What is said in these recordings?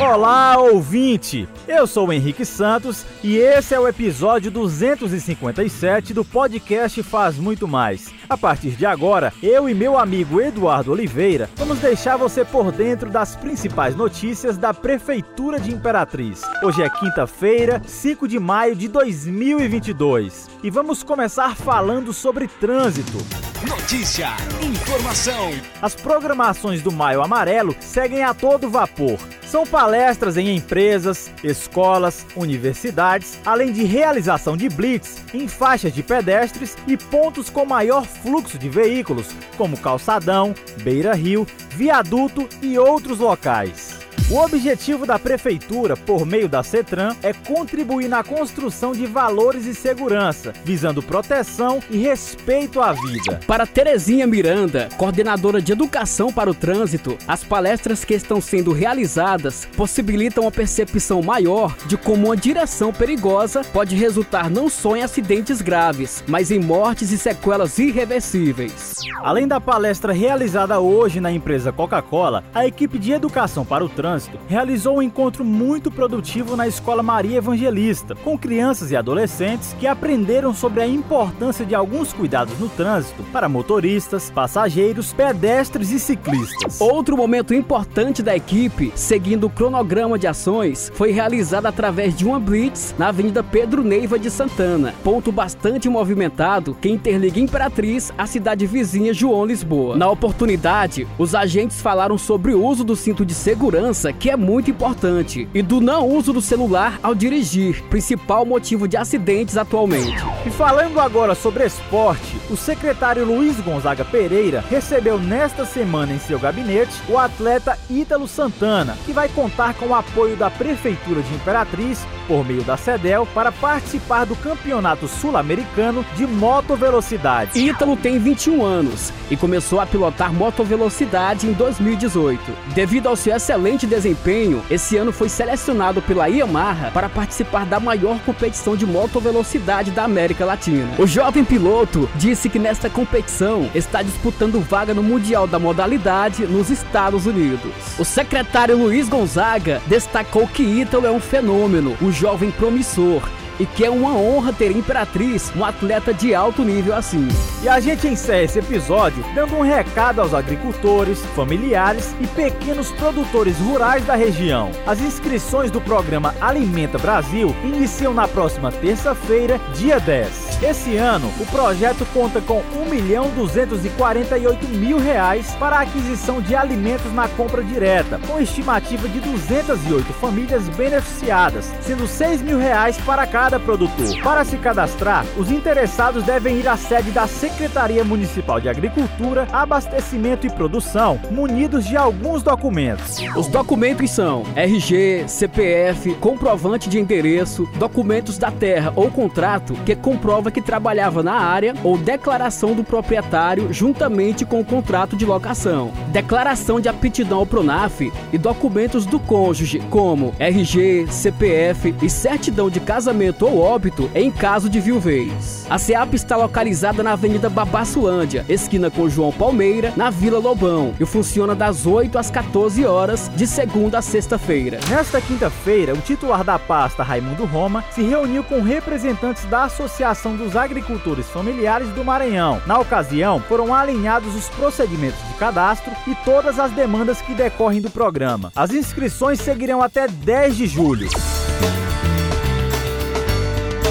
Olá, ouvinte! Eu sou o Henrique Santos e esse é o episódio 257 do podcast Faz Muito Mais. A partir de agora, eu e meu amigo Eduardo Oliveira vamos deixar você por dentro das principais notícias da Prefeitura de Imperatriz. Hoje é quinta-feira, 5 de maio de 2022 e vamos começar falando sobre trânsito. Notícia, informação. As programações do Maio Amarelo seguem a todo vapor. São palestras em empresas, escolas, universidades, além de realização de blitz em faixas de pedestres e pontos com maior fluxo de veículos, como calçadão, beira-rio, viaduto e outros locais. O objetivo da prefeitura, por meio da CETRAN, é contribuir na construção de valores e segurança, visando proteção e respeito à vida. Para Terezinha Miranda, coordenadora de educação para o trânsito, as palestras que estão sendo realizadas possibilitam uma percepção maior de como uma direção perigosa pode resultar não só em acidentes graves, mas em mortes e sequelas irreversíveis. Além da palestra realizada hoje na empresa Coca-Cola, a equipe de educação para o trânsito realizou um encontro muito produtivo na Escola Maria Evangelista, com crianças e adolescentes que aprenderam sobre a importância de alguns cuidados no trânsito para motoristas, passageiros, pedestres e ciclistas. Outro momento importante da equipe, seguindo o cronograma de ações, foi realizado através de uma blitz na Avenida Pedro Neiva de Santana, ponto bastante movimentado que interliga Imperatriz à cidade vizinha João Lisboa. Na oportunidade, os agentes falaram sobre o uso do cinto de segurança que é muito importante, e do não uso do celular ao dirigir, principal motivo de acidentes atualmente. E falando agora sobre esporte, o secretário Luiz Gonzaga Pereira recebeu nesta semana em seu gabinete o atleta Ítalo Santana, que vai contar com o apoio da Prefeitura de Imperatriz, por meio da CEDEL, para participar do Campeonato Sul-Americano de Motovelocidade. Ítalo tem 21 anos e começou a pilotar motovelocidade em 2018. Devido ao seu excelente desempenho, esse ano foi selecionado pela Yamaha para participar da maior competição de motovelocidade da América Latina. O jovem piloto disse que nesta competição está disputando vaga no Mundial da modalidade nos Estados Unidos. O secretário Luiz Gonzaga destacou que Ítalo é um fenômeno, um jovem promissor e que é uma honra ter Imperatriz, um atleta de alto nível assim. E a gente encerra esse episódio dando um recado aos agricultores, familiares e pequenos produtores rurais da região. As inscrições do programa Alimenta Brasil iniciam na próxima terça-feira, dia 10. Esse ano, o projeto conta com 1 milhão 248 mil reais para a aquisição de alimentos na compra direta, com estimativa de 208 famílias beneficiadas, sendo 6 mil reais para cada produtor. Para se cadastrar, os interessados devem ir à sede da Secretaria Municipal de Agricultura, Abastecimento e Produção, munidos de alguns documentos. Os documentos são RG, CPF, comprovante de endereço, documentos da terra ou contrato que comprova que trabalhava na área ou declaração do proprietário juntamente com o contrato de locação, declaração de aptidão ao Pronaf e documentos do cônjuge como RG, CPF e certidão de casamento ou óbito em caso de viuvez. A SEAP está localizada na Avenida Babassuândia, esquina com João Palmeira, na Vila Lobão, e funciona das 8 às 14 horas de segunda a sexta-feira. Nesta quinta-feira, o titular da pasta, Raimundo Roma, se reuniu com representantes da Associação dos Agricultores Familiares do Maranhão. Na ocasião, foram alinhados os procedimentos de cadastro e todas as demandas que decorrem do programa. As inscrições seguirão até 10 de julho.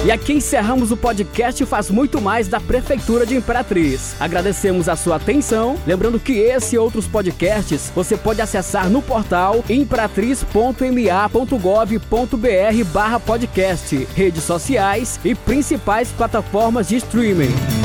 E aqui encerramos o podcast Faz Muito Mais da Prefeitura de Imperatriz. Agradecemos a sua atenção. Lembrando que esse e outros podcasts você pode acessar no portal imperatriz.ma.gov.br barra podcast, redes sociais e principais plataformas de streaming.